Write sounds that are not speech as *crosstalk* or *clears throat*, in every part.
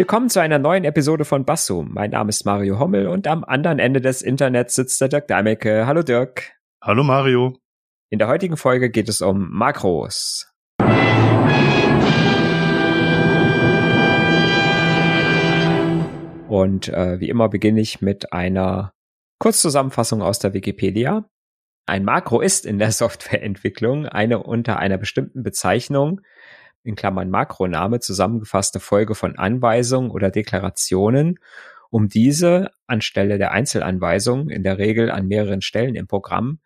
Willkommen zu einer neuen Episode von Basso. Mein Name ist Mario Hommel und am anderen Ende des Internets sitzt der Dirk Deimecke. Hallo Dirk. Hallo Mario. In der heutigen Folge geht es um Makros. Und äh, wie immer beginne ich mit einer Kurzzusammenfassung aus der Wikipedia. Ein Makro ist in der *laughs* Softwareentwicklung eine unter einer bestimmten Bezeichnung Makroname zusammengefasste Folge von Anweisungen oder Deklarationen, um diese anstelle der Einzelanweisungen in der Regel an mehreren Stellen im Programm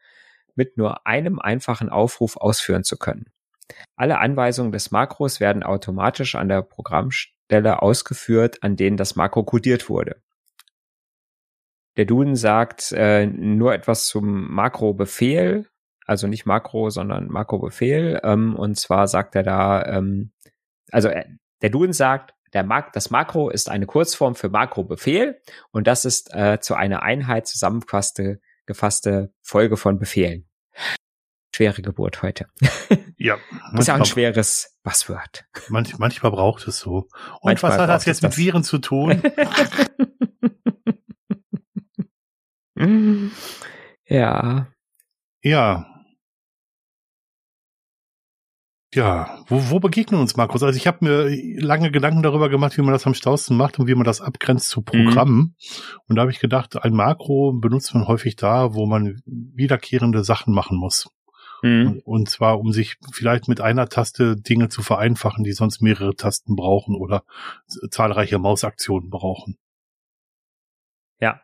mit nur einem einfachen Aufruf ausführen zu können. Alle Anweisungen des Makros werden automatisch an der Programmstelle ausgeführt, an denen das Makro codiert wurde. Der Duden sagt äh, nur etwas zum Makrobefehl, also nicht Makro, sondern Makrobefehl. Ähm, und zwar sagt er da, ähm, also äh, der Duden sagt, der Mak das Makro ist eine Kurzform für Makrobefehl und das ist äh, zu einer Einheit zusammengefasste gefasste Folge von Befehlen. Schwere Geburt heute. *laughs* Ja. ist ja auch ein schweres Passwort. Manch, manchmal braucht es so. Und manchmal was hat das jetzt mit Viren zu tun? *laughs* ja. Ja, ja, wo, wo begegnen uns Markus? Also ich habe mir lange Gedanken darüber gemacht, wie man das am stausten macht und wie man das abgrenzt zu Programmen. Mhm. Und da habe ich gedacht, ein Makro benutzt man häufig da, wo man wiederkehrende Sachen machen muss. Mhm. Und zwar, um sich vielleicht mit einer Taste Dinge zu vereinfachen, die sonst mehrere Tasten brauchen oder zahlreiche Mausaktionen brauchen. Ja.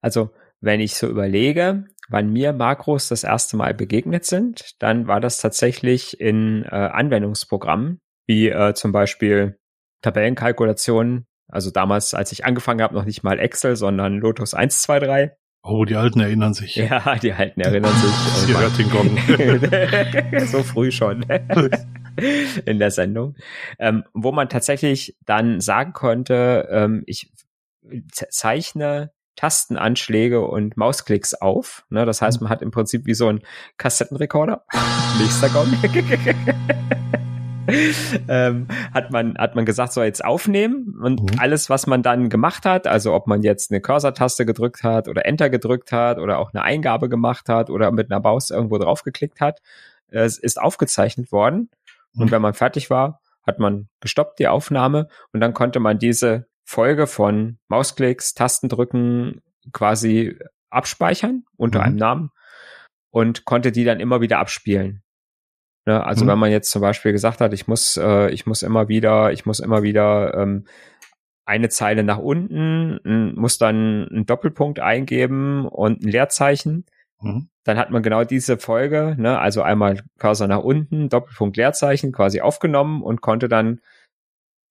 Also, wenn ich so überlege, wann mir Makros das erste Mal begegnet sind, dann war das tatsächlich in äh, Anwendungsprogrammen, wie äh, zum Beispiel Tabellenkalkulationen. Also damals, als ich angefangen habe, noch nicht mal Excel, sondern Lotus 123. Oh, die Alten erinnern sich. Ja, die Alten erinnern sich. *laughs* Sie hört den Gong. *laughs* so früh schon *laughs* in der Sendung. Ähm, wo man tatsächlich dann sagen konnte, ähm, ich zeichne Tastenanschläge und Mausklicks auf. Ne? Das heißt, mhm. man hat im Prinzip wie so ein Kassettenrekorder. *laughs* Nächster Gong. *laughs* ähm, hat man hat man gesagt, so jetzt aufnehmen und mhm. alles, was man dann gemacht hat, also ob man jetzt eine Cursor-Taste gedrückt hat oder Enter gedrückt hat oder auch eine Eingabe gemacht hat oder mit einer Maus irgendwo draufgeklickt hat, es ist aufgezeichnet worden. Mhm. Und wenn man fertig war, hat man gestoppt die Aufnahme und dann konnte man diese Folge von Mausklicks, Tastendrücken quasi abspeichern unter mhm. einem Namen und konnte die dann immer wieder abspielen. Ne? Also mhm. wenn man jetzt zum Beispiel gesagt hat, ich muss, äh, ich muss immer wieder, ich muss immer wieder ähm, eine Zeile nach unten, muss dann einen Doppelpunkt eingeben und ein Leerzeichen. Mhm. Dann hat man genau diese Folge, ne, also einmal Cursor nach unten, Doppelpunkt Leerzeichen quasi aufgenommen und konnte dann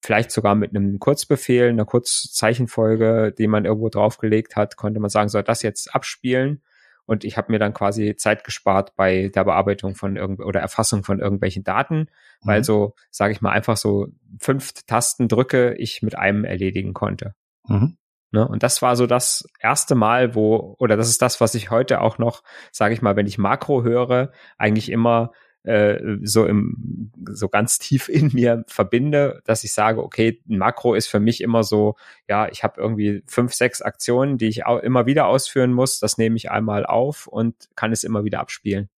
vielleicht sogar mit einem Kurzbefehl, einer Kurzzeichenfolge, die man irgendwo draufgelegt hat, konnte man sagen, soll das jetzt abspielen. Und ich habe mir dann quasi Zeit gespart bei der Bearbeitung von irgend oder Erfassung von irgendwelchen Daten, mhm. weil so, sage ich mal, einfach so fünf Tasten drücke ich mit einem erledigen konnte. Mhm. Ne? Und das war so das erste Mal, wo, oder das ist das, was ich heute auch noch, sage ich mal, wenn ich Makro höre, eigentlich immer äh, so im so ganz tief in *laughs* mir verbinde, dass ich sage, okay, ein Makro ist für mich immer so, ja, ich habe irgendwie fünf, sechs Aktionen, die ich auch immer wieder ausführen muss. Das nehme ich einmal auf und kann es immer wieder abspielen.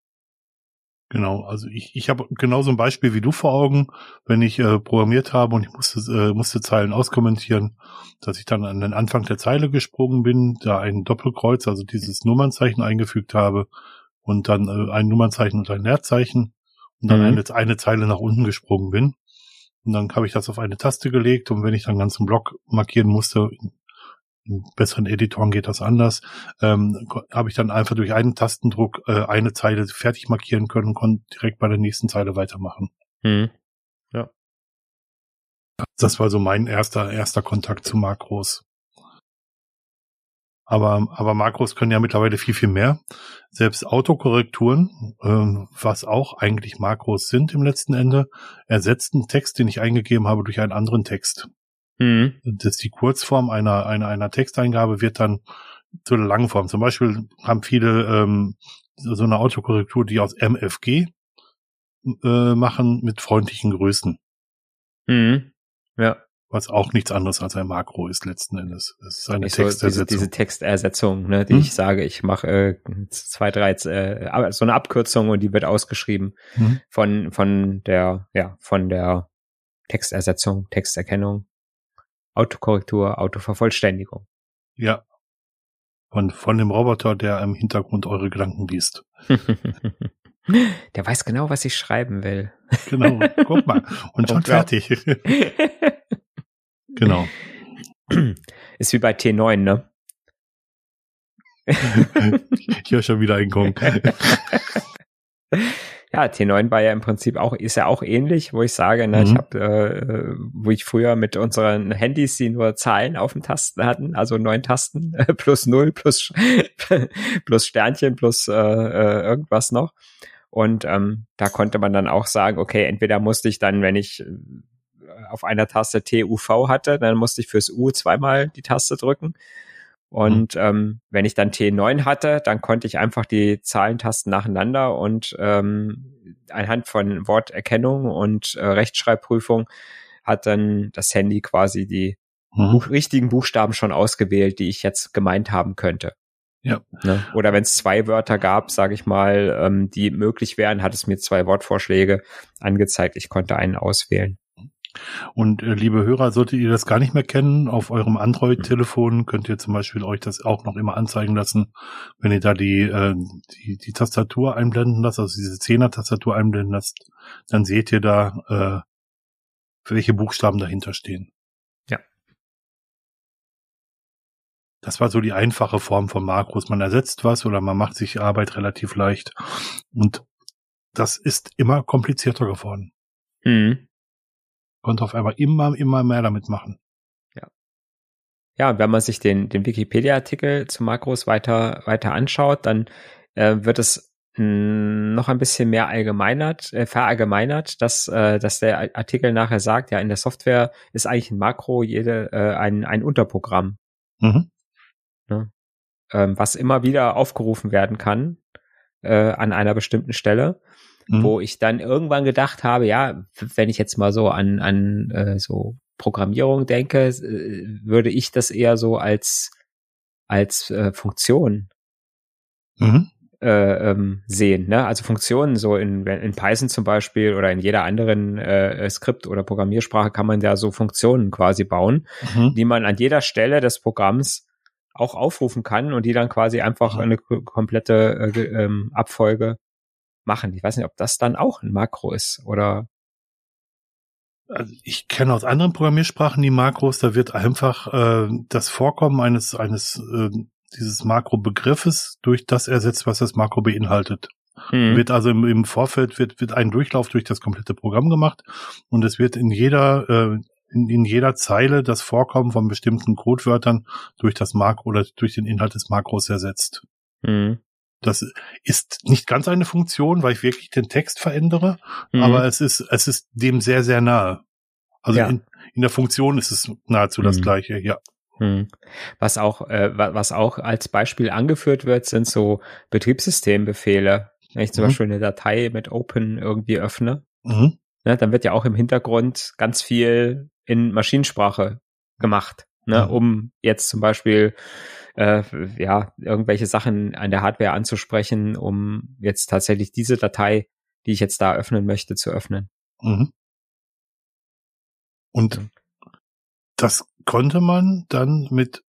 Genau, also ich, ich habe genauso ein Beispiel wie du vor Augen, wenn ich äh, programmiert habe und ich musste, äh, musste Zeilen auskommentieren, dass ich dann an den Anfang der Zeile gesprungen bin, da ein Doppelkreuz, also dieses Nummernzeichen eingefügt habe und dann äh, ein Nummernzeichen und ein Leerzeichen und dann mhm. eine, eine Zeile nach unten gesprungen bin. Und dann habe ich das auf eine Taste gelegt und wenn ich dann ganzen Block markieren musste, in, besseren Editoren geht das anders, ähm, habe ich dann einfach durch einen Tastendruck äh, eine Zeile fertig markieren können und konnte direkt bei der nächsten Zeile weitermachen. Mhm. Ja. Das war so mein erster, erster Kontakt zu Makros. Aber, aber Makros können ja mittlerweile viel, viel mehr. Selbst Autokorrekturen, ähm, was auch eigentlich Makros sind im letzten Ende, ersetzt einen Text, den ich eingegeben habe, durch einen anderen Text. Mhm. Das ist die Kurzform einer, einer, einer Texteingabe wird dann zu der Langform. Zum Beispiel haben viele ähm, so eine Autokorrektur, die aus MFG äh, machen mit freundlichen Grüßen. Mhm. Ja. Was auch nichts anderes als ein Makro ist letzten Endes. Es ist eine ich Textersetzung. So, diese, diese Textersetzung, ne, die hm. ich sage, ich mache äh, zwei, drei, äh, so eine Abkürzung und die wird ausgeschrieben hm. von von der ja von der Textersetzung, Texterkennung, Autokorrektur, Autovervollständigung. Ja. Und von dem Roboter, der im Hintergrund eure Gedanken liest. *laughs* Der weiß genau, was ich schreiben will. Genau, guck mal. *laughs* Und schon fertig. *laughs* Genau. *clears throat* Ist wie bei T9, ne? *laughs* ich höre schon wieder einen Gong. *laughs* ja, T9 war ja im Prinzip auch, ist ja auch ähnlich, wo ich sage, ne, mhm. ich habe, äh, wo ich früher mit unseren Handys, die nur Zahlen auf den Tasten hatten, also neun Tasten, *laughs* plus null, plus, plus Sternchen, plus äh, äh, irgendwas noch. Und ähm, da konnte man dann auch sagen, okay, entweder musste ich dann, wenn ich auf einer Taste TUV hatte, dann musste ich fürs U zweimal die Taste drücken. Und mhm. ähm, wenn ich dann T9 hatte, dann konnte ich einfach die Zahlentasten nacheinander und ähm, anhand von Worterkennung und äh, Rechtschreibprüfung hat dann das Handy quasi die mhm. Buch richtigen Buchstaben schon ausgewählt, die ich jetzt gemeint haben könnte. Ja. Ne? Oder wenn es zwei Wörter gab, sage ich mal, ähm, die möglich wären, hat es mir zwei Wortvorschläge angezeigt. Ich konnte einen auswählen. Und äh, liebe Hörer, solltet ihr das gar nicht mehr kennen, auf eurem Android-Telefon könnt ihr zum Beispiel euch das auch noch immer anzeigen lassen, wenn ihr da die, äh, die, die Tastatur einblenden lasst, also diese Zehner-Tastatur einblenden lasst, dann seht ihr da, äh, welche Buchstaben dahinter stehen. Ja. Das war so die einfache Form von Makros. Man ersetzt was oder man macht sich Arbeit relativ leicht. Und das ist immer komplizierter geworden. Mhm konnte auf einmal immer, immer mehr damit machen. Ja. Ja, und wenn man sich den, den Wikipedia-Artikel zu Makros weiter, weiter anschaut, dann äh, wird es hm, noch ein bisschen mehr allgemeinert, äh, verallgemeinert, dass, äh, dass der Artikel nachher sagt, ja, in der Software ist eigentlich ein Makro jede, äh, ein, ein Unterprogramm. Mhm. Ne? Ähm, was immer wieder aufgerufen werden kann äh, an einer bestimmten Stelle mhm. wo ich dann irgendwann gedacht habe, ja, wenn ich jetzt mal so an, an äh, so Programmierung denke, äh, würde ich das eher so als, als äh, Funktion mhm. äh, ähm, sehen. Ne? Also Funktionen so in, in Python zum Beispiel oder in jeder anderen äh, Skript- oder Programmiersprache kann man ja so Funktionen quasi bauen, mhm. die man an jeder Stelle des Programms auch aufrufen kann und die dann quasi einfach mhm. eine komplette äh, ähm, Abfolge machen. Ich weiß nicht, ob das dann auch ein Makro ist oder also ich kenne aus anderen Programmiersprachen die Makros, da wird einfach äh, das Vorkommen eines eines äh, dieses Makro-Begriffes durch das ersetzt, was das Makro beinhaltet. Hm. Wird also im, im Vorfeld wird wird ein Durchlauf durch das komplette Programm gemacht und es wird in jeder äh, in, in jeder Zeile das Vorkommen von bestimmten Codewörtern durch das Makro oder durch den Inhalt des Makros ersetzt. Hm. Das ist nicht ganz eine Funktion, weil ich wirklich den Text verändere, mhm. aber es ist, es ist dem sehr, sehr nahe. Also ja. in, in, der Funktion ist es nahezu mhm. das gleiche, ja. Mhm. Was auch, äh, was auch als Beispiel angeführt wird, sind so Betriebssystembefehle. Wenn ich zum mhm. Beispiel eine Datei mit Open irgendwie öffne, mhm. ne, dann wird ja auch im Hintergrund ganz viel in Maschinensprache gemacht, ne, mhm. um jetzt zum Beispiel äh, ja, irgendwelche Sachen an der Hardware anzusprechen, um jetzt tatsächlich diese Datei, die ich jetzt da öffnen möchte, zu öffnen. Mhm. Und das konnte man dann mit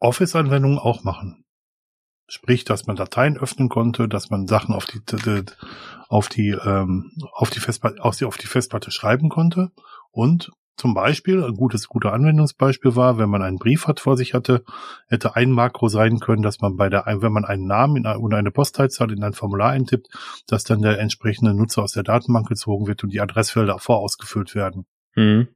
Office-Anwendungen auch machen. Sprich, dass man Dateien öffnen konnte, dass man Sachen auf die auf die ähm, auf die Festplatte auf die Festplatte schreiben konnte und zum Beispiel, ein gutes, guter Anwendungsbeispiel war, wenn man einen Brief hat vor sich hatte, hätte ein Makro sein können, dass man bei der, wenn man einen Namen und eine Postleitzahl in ein Formular eintippt, dass dann der entsprechende Nutzer aus der Datenbank gezogen wird und die Adressfelder vorausgefüllt werden. Mhm.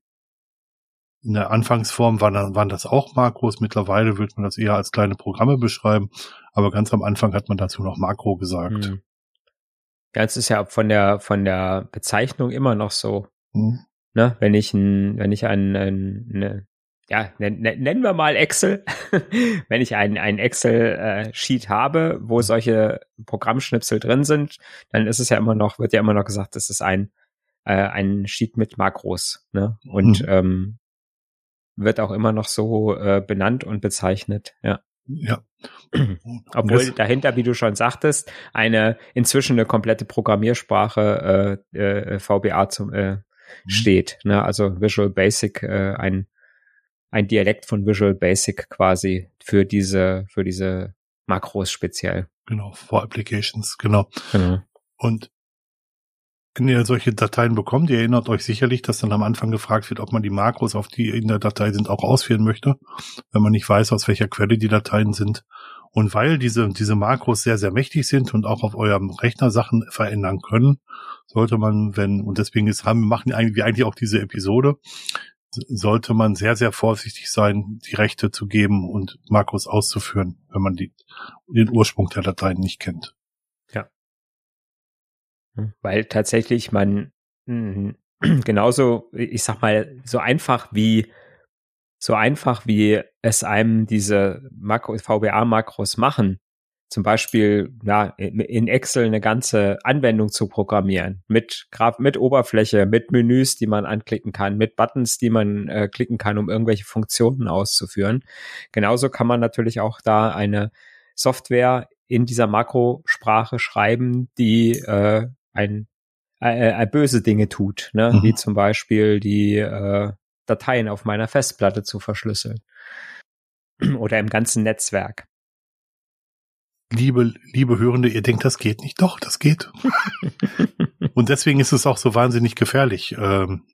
In der Anfangsform waren, waren das auch Makros. Mittlerweile würde man das eher als kleine Programme beschreiben. Aber ganz am Anfang hat man dazu noch Makro gesagt. Mhm. Ja, es ist ja von der, von der Bezeichnung immer noch so. Mhm ne, wenn ich ein, wenn ich ein, ein eine, ja, nennen wir mal Excel, *laughs* wenn ich ein, ein Excel-Sheet habe, wo solche Programmschnipsel drin sind, dann ist es ja immer noch, wird ja immer noch gesagt, das ist ein, äh, ein Sheet mit Makros, ne? Und mhm. ähm, wird auch immer noch so äh, benannt und bezeichnet, ja. Ja. *clears throat* Obwohl das, dahinter, wie du schon sagtest, eine inzwischen eine komplette Programmiersprache äh, äh, VBA zum äh, mhm. steht. Ne? Also Visual Basic, äh, ein ein Dialekt von Visual Basic quasi für diese für diese Makros speziell. Genau, for Applications, genau. genau. Und wenn ihr solche Dateien bekommt, ihr erinnert euch sicherlich, dass dann am Anfang gefragt wird, ob man die Makros, auf die in der Datei sind, auch ausführen möchte, wenn man nicht weiß, aus welcher Quelle die Dateien sind. Und weil diese, diese Makros sehr, sehr mächtig sind und auch auf eurem Rechner Sachen verändern können, sollte man, wenn, und deswegen ist, haben, machen wir eigentlich auch diese Episode, sollte man sehr, sehr vorsichtig sein, die Rechte zu geben und Makros auszuführen, wenn man die, den Ursprung der Dateien nicht kennt. Weil tatsächlich man mh, *clears throat* genauso, ich sag mal, so einfach wie so einfach wie es einem diese Makro, VBA-Makros machen, zum Beispiel ja, in Excel eine ganze Anwendung zu programmieren, mit, Graf mit Oberfläche, mit Menüs, die man anklicken kann, mit Buttons, die man äh, klicken kann, um irgendwelche Funktionen auszuführen. Genauso kann man natürlich auch da eine Software in dieser Makrosprache schreiben, die äh, ein, äh, äh, böse Dinge tut, ne? Mhm. wie zum Beispiel die äh, Dateien auf meiner Festplatte zu verschlüsseln *clears throat* oder im ganzen Netzwerk. Liebe, liebe Hörende, ihr denkt, das geht nicht? Doch, das geht. *laughs* Und deswegen ist es auch so wahnsinnig gefährlich, ähm,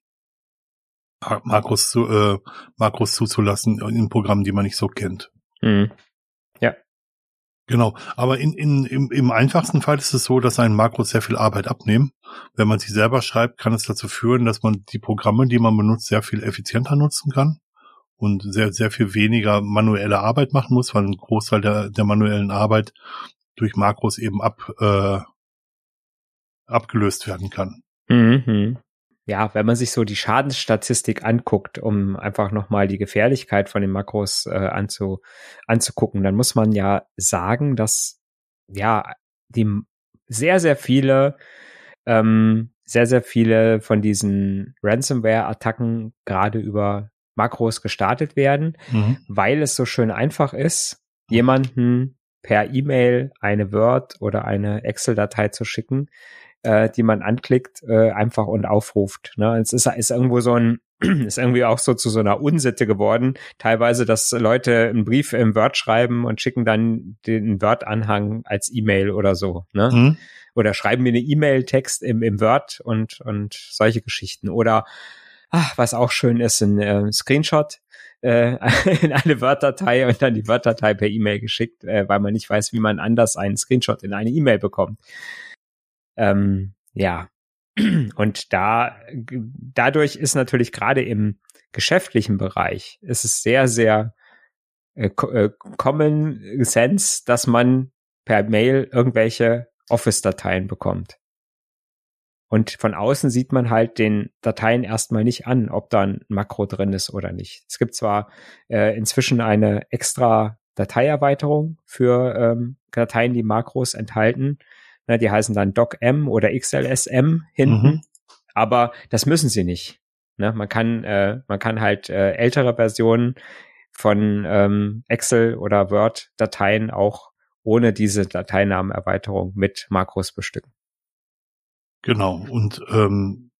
Makros, zu, äh, Makros zuzulassen in Programmen, die man nicht so kennt. Mhm. Genau, aber in, in, im, im einfachsten Fall ist es so, dass ein Makros sehr viel Arbeit abnehmen. Wenn man sie selber schreibt, kann es dazu führen, dass man die Programme, die man benutzt, sehr viel effizienter nutzen kann und sehr, sehr viel weniger manuelle Arbeit machen muss, weil ein Großteil der, der manuellen Arbeit durch Makros eben ab, äh, abgelöst werden kann. Mhm ja, wenn man sich so die Schadensstatistik anguckt, um einfach nochmal die Gefährlichkeit von den Makros äh, anzu, anzugucken, dann muss man ja sagen, dass ja die sehr, sehr viele, ähm, sehr, sehr viele von diesen Ransomware-Attacken gerade über Makros gestartet werden, mhm. weil es so schön einfach ist, jemanden per E-Mail eine Word oder eine Excel-Datei zu schicken, äh, die man anklickt, äh, einfach und aufruft. Ne? Es ist, ist irgendwo so ein, *clears throat* ist irgendwie auch so zu so einer Unsitte geworden. Teilweise, dass Leute einen Brief im Word schreiben und schicken dann den Word-Anhang als E-Mail oder so. Ne? Mhm. Oder schreiben mir eine E-Mail-Text im, im Word und, und solche Geschichten. Oder ach, was auch schön ist, ein äh, Screenshot äh, *laughs* in eine Word-Datei und dann die Word-Datei per E-Mail geschickt, äh, weil man nicht weiß, wie man anders einen Screenshot in eine E-Mail bekommt. Ähm, ja. *clears throat* Und da, dadurch ist natürlich gerade im geschäftlichen Bereich, ist es sehr, sehr äh, äh, Common Sense, dass man per Mail irgendwelche Office-Dateien bekommt. Und von außen sieht man halt den Dateien erstmal nicht an, ob da ein Makro drin ist oder nicht. Es gibt zwar äh, inzwischen eine extra Dateierweiterung für ähm, Dateien, die Makros enthalten, Ne, die heißen dann DocM oder XLSM hinten. Mhm. Aber das müssen sie nicht. Ne, man kann, äh, man kann halt äh, ältere Versionen von ähm, Excel oder Word-Dateien auch ohne diese Dateinamenerweiterung mit Makros bestücken. Genau. Und ähm,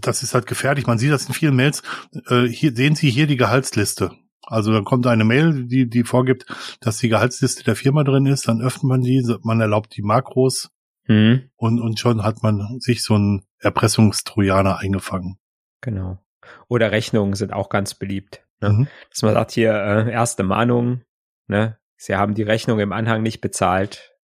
das ist halt gefährlich. Man sieht das in vielen Mails. Äh, hier sehen Sie hier die Gehaltsliste. Also dann kommt eine Mail, die, die vorgibt, dass die Gehaltsliste der Firma drin ist, dann öffnet man die, man erlaubt die Makros mhm. und, und schon hat man sich so einen Erpressungstrojaner eingefangen. Genau. Oder Rechnungen sind auch ganz beliebt. Ne? Mhm. Dass man sagt hier, äh, erste Mahnung, ne? Sie haben die Rechnung im Anhang nicht bezahlt.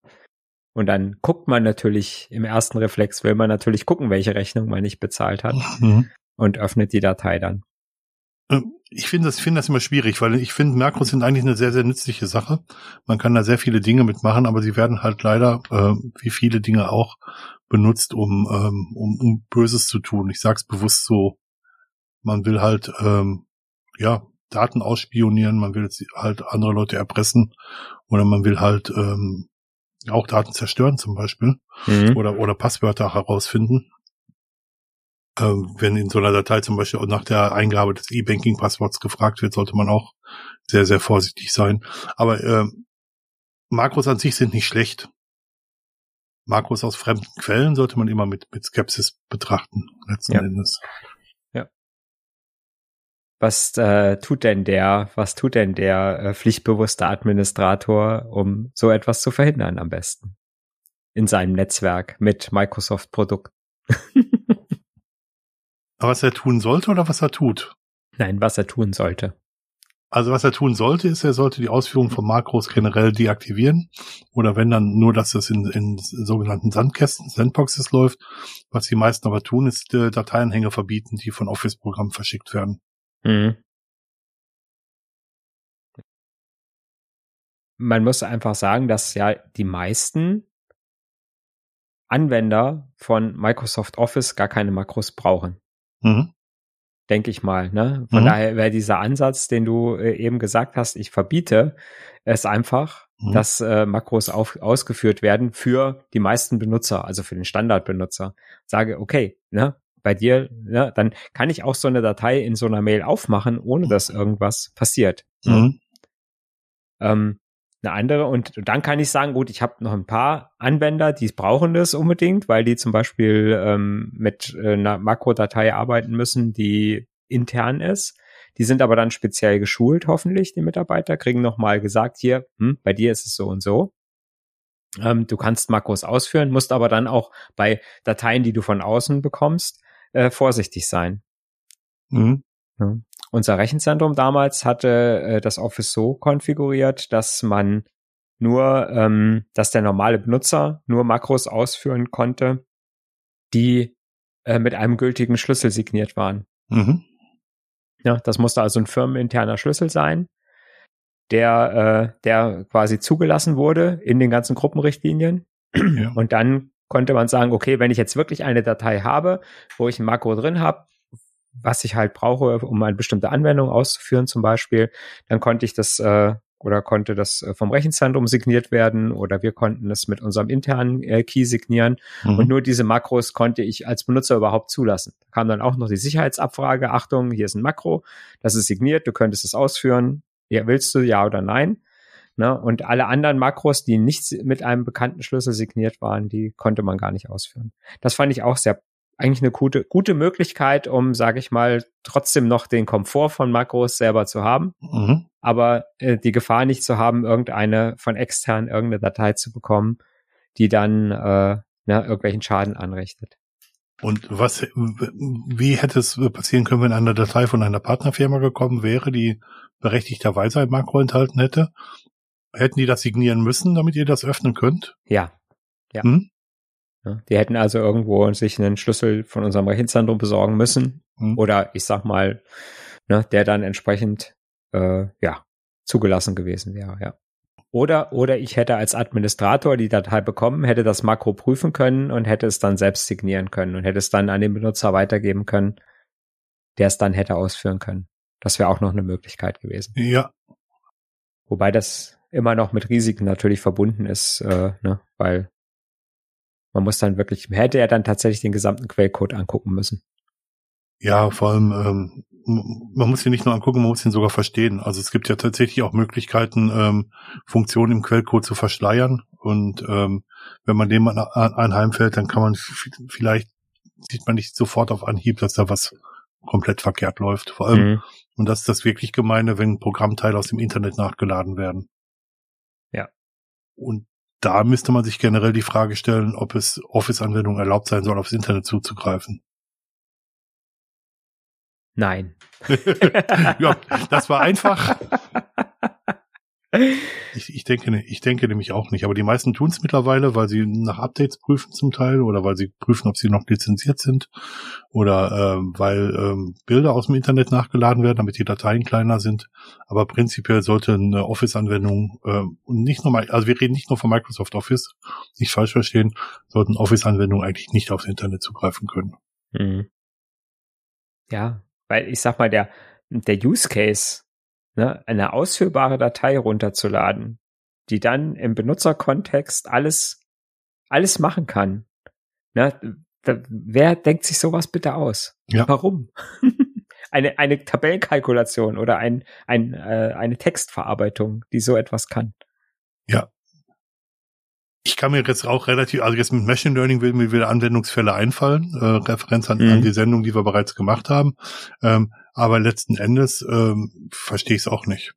Und dann guckt man natürlich, im ersten Reflex will man natürlich gucken, welche Rechnung man nicht bezahlt hat mhm. und öffnet die Datei dann. Ähm, ich finde das, finde das immer schwierig, weil ich finde, Makros sind eigentlich eine sehr, sehr nützliche Sache. Man kann da sehr viele Dinge mitmachen, aber sie werden halt leider, äh, wie viele Dinge auch, benutzt, um, ähm, um, um Böses zu tun. Ich sag's bewusst so. Man will halt, ähm, ja, Daten ausspionieren, man will halt andere Leute erpressen oder man will halt ähm, auch Daten zerstören zum Beispiel mhm. oder, oder Passwörter herausfinden. Ähm, wenn in so einer Datei zum Beispiel auch nach der Eingabe des E-Banking-Passworts gefragt wird, sollte man auch sehr, sehr vorsichtig sein. Aber äh, Makros an sich sind nicht schlecht. Makros aus fremden Quellen sollte man immer mit, mit Skepsis betrachten, letzten Ja. Endes. Was äh, tut denn der, was tut denn der äh, pflichtbewusste Administrator, um so etwas zu verhindern am besten? In seinem Netzwerk mit Microsoft-Produkten. *laughs* Aber was er tun sollte oder was er tut? Nein, was er tun sollte. Also was er tun sollte, ist, er sollte die Ausführung von Makros generell deaktivieren. Oder wenn dann nur, dass es in, in sogenannten Sandkästen, Sandboxes läuft. Was die meisten aber tun, ist äh, Dateianhänge verbieten, die von Office-Programmen verschickt werden. Mhm. Man muss einfach sagen, dass ja die meisten Anwender von Microsoft Office gar keine Makros brauchen. Mhm. denke ich mal. Ne? Von Mhm. daher wäre dieser Ansatz, den du äh, eben gesagt hast, ich verbiete es einfach, Mhm. dass äh, Makros auf, ausgeführt werden für die meisten Benutzer, also für den Standardbenutzer. Sage, okay, ne, bei dir, ne, dann kann ich auch so eine Datei in so einer Mail aufmachen, ohne dass irgendwas passiert. Mhm. Ähm, eine andere und dann kann ich sagen, gut, ich habe noch ein paar Anwender, die brauchen das unbedingt, weil die zum Beispiel ähm, mit äh, einer Makrodatei arbeiten müssen, die intern ist. Die sind aber dann speziell geschult, hoffentlich, die Mitarbeiter, kriegen nochmal gesagt, hier, hm, bei dir ist es so und so. Ähm, du kannst Makros ausführen, musst aber dann auch bei Dateien, die du von außen bekommst, äh, vorsichtig sein. Mhm. Ja. Unser Rechenzentrum damals hatte äh, das Office so konfiguriert, dass man nur, ähm, dass der normale Benutzer nur Makros ausführen konnte, die äh, mit einem gültigen Schlüssel signiert waren. Mhm. Ja, das musste also ein firmeninterner Schlüssel sein, der, äh, der quasi zugelassen wurde in den ganzen Gruppenrichtlinien. Ja. Und dann konnte man sagen, okay, wenn ich jetzt wirklich eine Datei habe, wo ich ein Makro drin habe, was ich halt brauche, um eine bestimmte Anwendung auszuführen zum Beispiel, dann konnte ich das äh, oder konnte das äh, vom Rechenzentrum signiert werden oder wir konnten es mit unserem internen äh, Key signieren Mhm. und nur diese Makros konnte ich als Benutzer überhaupt zulassen. Da kam dann auch noch die Sicherheitsabfrage, Achtung, hier ist ein Makro, das ist signiert, du könntest es ausführen, ja, willst du, ja oder nein? Ne? Und alle anderen Makros, die nicht mit einem bekannten Schlüssel signiert waren, die konnte man gar nicht ausführen. Das fand ich auch sehr eigentlich eine gute, gute Möglichkeit, um, sage ich mal, trotzdem noch den Komfort von Makros selber zu haben, Mhm. aber äh, die Gefahr nicht zu haben, irgendeine von extern irgendeine Datei zu bekommen, die dann äh, ne, irgendwelchen Schaden anrichtet. Und was, wie hätte es passieren können, wenn eine Datei von einer Partnerfirma gekommen wäre, die berechtigterweise ein Makro enthalten hätte? Hätten die das signieren müssen, damit ihr das öffnen könnt? Ja. Ja. Hm? Die hätten also irgendwo sich einen Schlüssel von unserem Rechenzentrum besorgen müssen. Hm. Oder ich sag mal, ne, der dann entsprechend äh, ja, zugelassen gewesen wäre, ja. Oder, oder ich hätte als Administrator die Datei bekommen, hätte das Makro prüfen können und hätte es dann selbst signieren können und hätte es dann an den Benutzer weitergeben können, der es dann hätte ausführen können. Das wäre auch noch eine Möglichkeit gewesen. Ja, Wobei das immer noch mit Risiken natürlich verbunden ist, äh, ne, weil man muss dann wirklich, hätte er dann tatsächlich den gesamten Quellcode angucken müssen. ja, vor allem, ähm, man muss ihn nicht nur angucken, man muss ihn sogar verstehen. Also es gibt ja tatsächlich auch Möglichkeiten, ähm, Funktionen im Quellcode zu verschleiern. Und ähm, wenn man dem an- an- anheimfällt, dann kann man vielleicht sieht man nicht sofort auf Anhieb, dass da was komplett verkehrt läuft. Vor allem, Mhm. und das ist das wirklich gemeine, wenn Programmteile aus dem Internet nachgeladen werden. Ja. Und da müsste man sich generell die Frage stellen, ob es Office-Anwendungen erlaubt sein soll, aufs Internet zuzugreifen. Nein. *laughs* ja, das war einfach. *laughs* Ich, ich denke, ich denke nämlich auch nicht. Aber die meisten tun es mittlerweile, weil sie nach Updates prüfen zum Teil oder weil sie prüfen, ob sie noch lizenziert sind oder ähm, weil ähm, Bilder aus dem Internet nachgeladen werden, damit die Dateien kleiner sind. Aber prinzipiell sollte eine Office-Anwendung und nicht nur also wir reden nicht nur von Microsoft Office, nicht falsch verstehen, sollten Office-Anwendungen eigentlich nicht aufs Internet zugreifen können. Mhm. Ja, weil ich sag mal, der, der Use Case, ne, eine ausführbare Datei runterzuladen, die dann im Benutzerkontext alles, alles machen kann. Ne, da, wer denkt sich sowas bitte aus? Ja. Warum? *laughs* eine, eine Tabellenkalkulation oder ein, ein, äh, eine Textverarbeitung, die so etwas kann. Ja. Ich kann mir jetzt auch relativ, also jetzt mit Machine Learning will mir wieder Anwendungsfälle einfallen, äh, Referenz an, mhm. an, die Sendung, die wir bereits gemacht haben. Ähm, aber letzten Endes ähm, verstehe ich es auch nicht.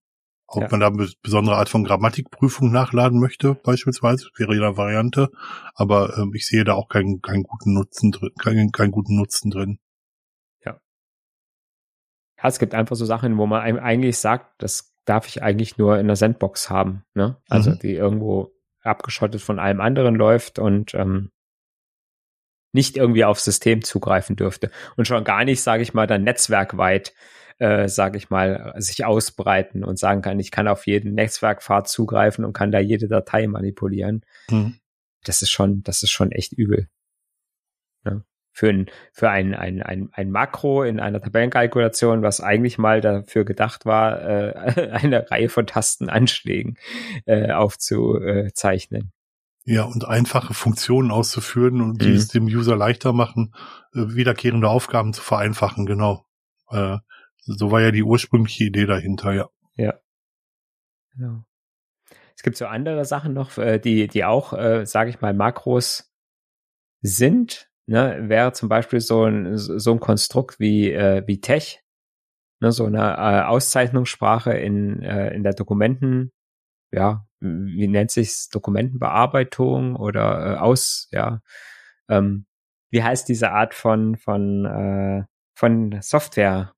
Ob ja. man da eine besondere Art von Grammatikprüfung nachladen möchte, beispielsweise, wäre jeder Variante. Aber ähm, ich sehe da auch keinen, keinen guten Nutzen drin, keinen, keinen guten Nutzen drin. Ja. Ja, es gibt einfach so Sachen, wo man eigentlich sagt, das darf ich eigentlich nur in der Sandbox haben, ne? Also mhm. die irgendwo abgeschottet von allem anderen läuft und ähm, nicht irgendwie aufs System zugreifen dürfte. Und schon gar nicht, sage ich mal, dann netzwerkweit äh, sage ich mal, sich ausbreiten und sagen kann, ich kann auf jeden Netzwerkpfad zugreifen und kann da jede Datei manipulieren. Mhm. Das ist schon, das ist schon echt übel. Ja. Für ein, für ein, ein, ein, ein Makro in einer Tabellenkalkulation, was eigentlich mal dafür gedacht war, äh, *laughs* eine Reihe von Tastenanschlägen äh, aufzuzeichnen. Ja, und einfache Funktionen auszuführen und die mhm. es dem User leichter machen, äh, wiederkehrende Aufgaben zu vereinfachen, genau. Äh, so war ja die ursprüngliche Idee dahinter, ja. Ja. Genau. Es gibt so andere Sachen noch, äh, die, die auch, äh, sage ich mal, Makros sind. Ne, wäre zum Beispiel so ein, so ein Konstrukt wie, äh, wie Tech, ne, so eine äh, Auszeichnungssprache in, äh, in der Dokumenten, ja, wie nennt sich's, Dokumentenbearbeitung oder äh, aus, ja, ähm, wie heißt diese Art von, von, äh, von Software?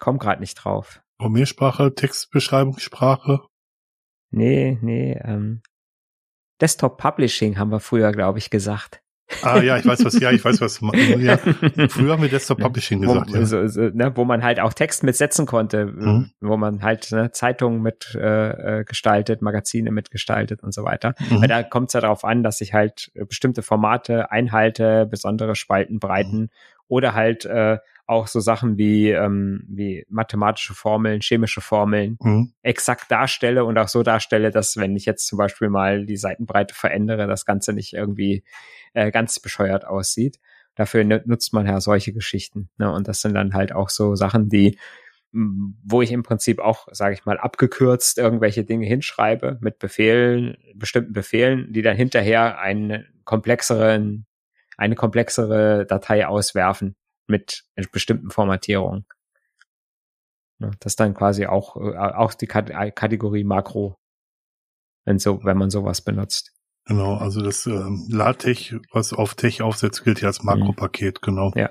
komme gerade nicht drauf. Programmiersprache, Textbeschreibungssprache? Nee, nee, ähm, Desktop Publishing haben wir früher, glaube ich, gesagt. Ah ja, ich weiß was, ja, ich weiß was. Ja, früher haben wir Desktop Publishing gesagt. Wo, ja. so, so, ne, wo man halt auch Text mitsetzen konnte, mhm. wo man halt ne, Zeitungen mit äh, äh gestaltet, Magazine mitgestaltet und so weiter. Mhm. Weil da kommt es ja darauf an, dass ich halt bestimmte Formate einhalte, besondere Spaltenbreiten mhm. oder halt äh, auch so Sachen wie, ähm, wie mathematische Formeln, chemische Formeln mhm. exakt darstelle und auch so darstelle, dass wenn ich jetzt zum Beispiel mal die Seitenbreite verändere, das Ganze nicht irgendwie äh, ganz bescheuert aussieht. Dafür nutzt man ja solche Geschichten. Ne? Und das sind dann halt auch so Sachen, die wo ich im Prinzip auch, sage ich mal, abgekürzt irgendwelche Dinge hinschreibe mit Befehlen, bestimmten Befehlen, die dann hinterher einen komplexeren, eine komplexere Datei auswerfen mit bestimmten Formatierungen. Das ist dann quasi auch, äh, auch die Kategorie Makro, wenn so, wenn man sowas benutzt. Genau, also das ähm, LaTeX, was auf Tech aufsetzt, gilt ja als mhm. Makropaket, genau. Ja.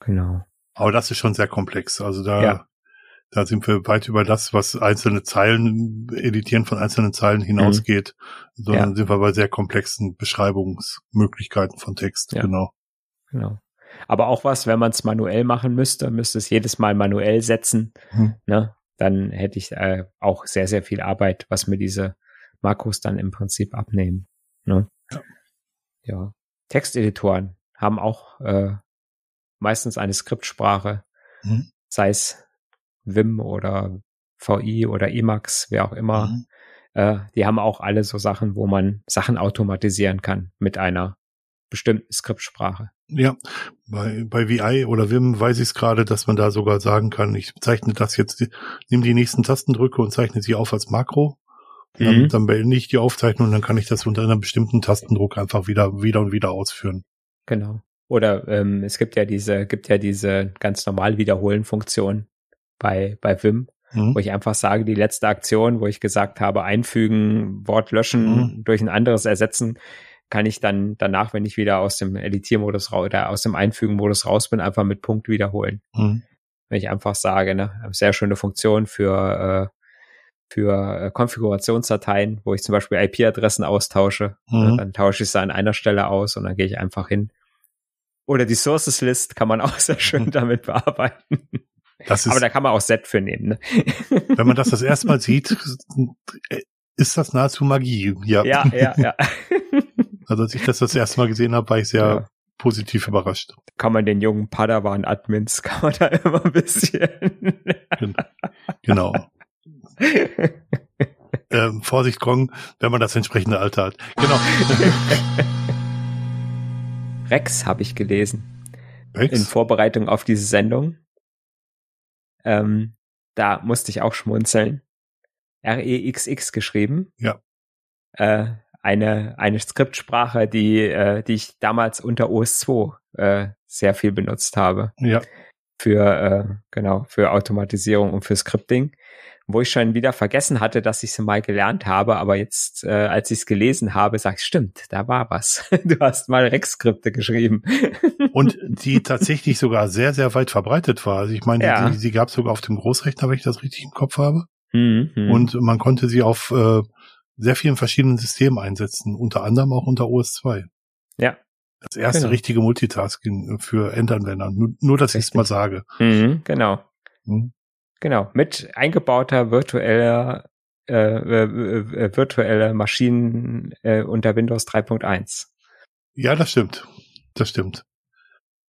Genau. Aber das ist schon sehr komplex. Also da, ja. da sind wir weit über das, was einzelne Zeilen, Editieren von einzelnen Zeilen hinausgeht, mhm. sondern ja. sind wir bei sehr komplexen Beschreibungsmöglichkeiten von Text, ja. genau. Genau. Aber auch was, wenn man es manuell machen müsste, müsste es jedes Mal manuell setzen, hm. ne? Dann hätte ich äh, auch sehr, sehr viel Arbeit, was mir diese Makros dann im Prinzip abnehmen. Ne? Ja. ja. Texteditoren haben auch äh, meistens eine Skriptsprache, hm. sei es Vim oder VI oder Emacs, wer auch immer. Mhm. Äh, die haben auch alle so Sachen, wo man Sachen automatisieren kann mit einer bestimmten Skriptsprache. Ja, bei, bei VI oder Vim weiß ich es gerade, dass man da sogar sagen kann, ich zeichne das jetzt, nehme die nächsten Tastendrücke und zeichne sie auf als Makro. Mhm. Dann, beende ich die Aufzeichnung und dann kann ich das unter einem bestimmten Tastendruck einfach wieder, wieder und wieder ausführen. Genau. Oder ähm, es gibt ja diese, gibt ja diese ganz normal wiederholen Funktion bei, bei Vim, mhm. wo ich einfach sage, die letzte Aktion, wo ich gesagt habe, einfügen, Wort löschen, mhm. durch ein anderes ersetzen, kann ich dann danach, wenn ich wieder aus dem Editiermodus raus oder aus dem Einfügen-Modus raus bin, einfach mit Punkt wiederholen. Mhm. Wenn ich einfach sage, ne, sehr schöne Funktion für, äh, für äh, Konfigurationsdateien, wo ich zum Beispiel IP-Adressen austausche. Ne, mhm. dann tausche ich sie an einer Stelle aus und dann gehe ich einfach hin. Oder die Sources List kann man *laughs* auch sehr schön *laughs* damit bearbeiten. Ist, Aber da kann man auch Set für nehmen. Ne? *laughs* Wenn man das das erste Mal sieht, ist das nahezu Magie. Ja, ja, ja. ja. Also als ich das das erste Mal gesehen habe, war ich sehr ja. positiv überrascht. Kann man den jungen Padawan-Admins, kann man da immer ein bisschen. genau. ähm, Vorsicht, Gong, wenn man das entsprechende Alter hat. Genau. *laughs* Rex habe ich gelesen. Rex? In Vorbereitung auf diese Sendung. Ähm, da musste ich auch schmunzeln. R-E-X-X geschrieben. Ja. Äh, eine, eine Skriptsprache, die, äh, die ich damals unter OS2 äh, sehr viel benutzt habe. Ja. Für, äh, genau, für Automatisierung und für Scripting wo ich schon wieder vergessen hatte, dass ich sie mal gelernt habe, aber jetzt, äh, als ich es gelesen habe, sag ich, stimmt, da war was. *laughs* Du hast mal Rex-Skripte geschrieben. *laughs* Und die tatsächlich sogar sehr, sehr weit verbreitet war. Also ich meine, Ja. die, die gab es sogar auf dem Großrechner, wenn ich das richtig im Kopf habe. Mhm. Und man konnte sie auf äh, sehr vielen verschiedenen Systemen einsetzen, unter anderem auch unter OS 2. Ja. Das erste Genau. richtige Multitasking für Endanwender. Nur, nur dass ich es mal sage. mhm, genau. Hm? Genau. Mit eingebauter virtueller äh, äh, äh, virtuelle Maschinen äh, unter Windows 3.1. Ja, das stimmt. Das stimmt.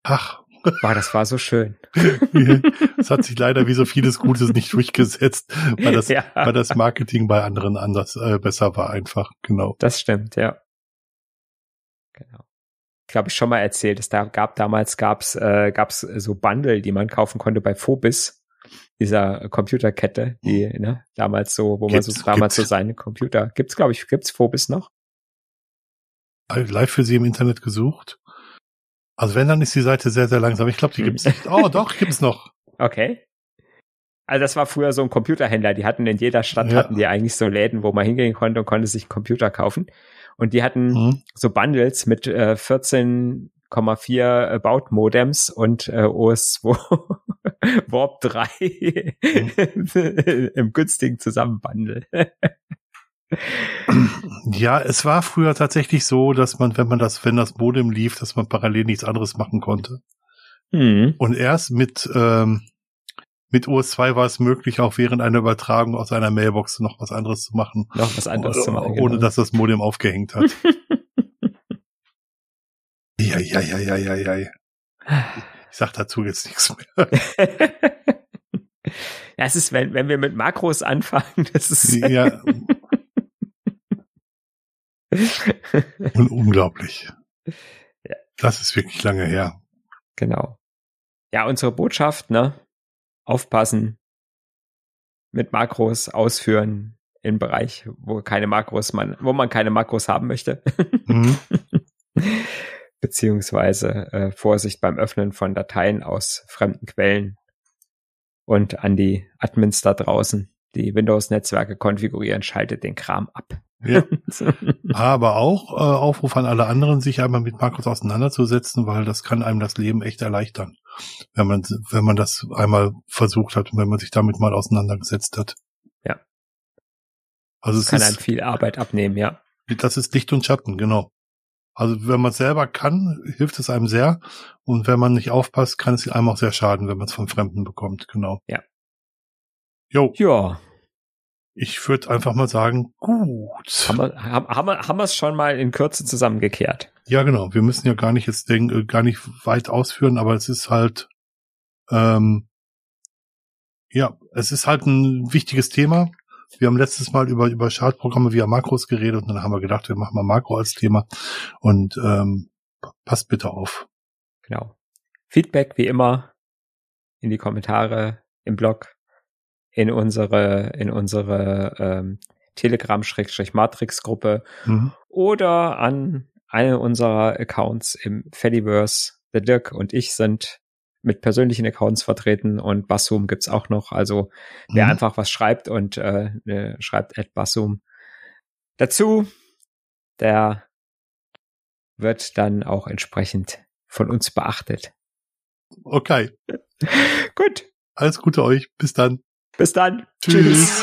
Ach, Wow, das war so schön. *laughs* es hat sich leider wie so vieles Gutes nicht durchgesetzt, weil das, ja, weil das Marketing bei anderen anders äh, besser war einfach. Genau. das stimmt, ja. Genau. Ich glaube, ich schon mal erzählt, es da gab damals gab's äh, gab's so Bundle, die man kaufen konnte bei Phobis, dieser Computerkette, die ne, damals so, wo man so Gibt's, damals so gibt's. seine Computer gibt's, glaube ich, gibt's Phobis noch? Live für Sie im Internet gesucht. Also wenn, dann ist die Seite sehr, sehr langsam. Ich glaube, die gibt's nicht. Oh, doch, gibt's noch. Okay. Also das war früher so ein Computerhändler. Die hatten in jeder Stadt Ja. hatten die eigentlich so Läden, wo man hingehen konnte und konnte sich einen Computer kaufen. Und die hatten Hm? so Bundles mit äh, 14,4 Baut-Modems und äh, OS2 *laughs* Warp 3 *laughs* im günstigen Zusammenbundle. Ja, es war früher tatsächlich so, dass man, wenn man das, wenn das Modem lief, dass man parallel nichts anderes machen konnte. Hm. Und erst mit, ähm, mit OS2 war es möglich, auch während einer Übertragung aus einer Mailbox noch was anderes zu machen. Noch was anderes zu machen. Ohne genau. dass das Modem aufgehängt hat. *laughs* ja, ja, ja, ja, ja, ja. Ich sag dazu jetzt nichts mehr. *laughs* Ja, es ist, wenn, wenn wir mit Makros anfangen, das ist ja, un unglaublich. Ja. Das ist wirklich lange her. Genau. Ja, unsere Botschaft, ne? Aufpassen. Mit Makros ausführen im Bereich, wo keine Makros man, wo man keine Makros haben möchte. Mhm. *laughs* Beziehungsweise äh, Vorsicht beim Öffnen von Dateien aus fremden Quellen. Und an die Admins da draußen, die Windows-Netzwerke konfigurieren, schaltet den Kram ab. Ja. *laughs* Aber auch äh, Aufruf an alle anderen, sich einmal mit Makros auseinanderzusetzen, weil das kann einem das Leben echt erleichtern, wenn man wenn man das einmal versucht hat und wenn man sich damit mal auseinandergesetzt hat. Ja. Also Das es kann einem ist, viel Arbeit abnehmen, ja. das ist Licht und Schatten, genau. Also wenn man es selber kann, hilft es einem sehr. Und wenn man nicht aufpasst, kann es einem auch sehr schaden, wenn man es von Fremden bekommt, genau. Ja. Jo, Ja, ich würde einfach mal sagen, gut. haben wir, haben, wir, haben wir es schon mal in Kürze zusammengekehrt. Ja, genau. Wir müssen ja gar nicht jetzt denk, äh, gar nicht weit ausführen, aber es ist halt, ähm, ja, es ist halt ein wichtiges Thema. Wir haben letztes Mal über, über Schadprogramme via Makros geredet und dann haben wir gedacht, wir machen mal Makro als Thema und ähm, passt bitte auf. Genau. Feedback wie immer in die Kommentare im Blog, in unsere, in unsere ähm, Telegram-Matrix-Gruppe Mhm. oder an eine unserer Accounts im Fediverse. Der Dirk und ich sind mit persönlichen Accounts vertreten und Bassum gibt's auch noch. Also wer Mhm. einfach was schreibt und äh, äh, schreibt at Bassum dazu, der wird dann auch entsprechend von uns beachtet. Okay. *laughs* Gut, Alles Gute euch. Bis dann. Bis dann. Tschüss.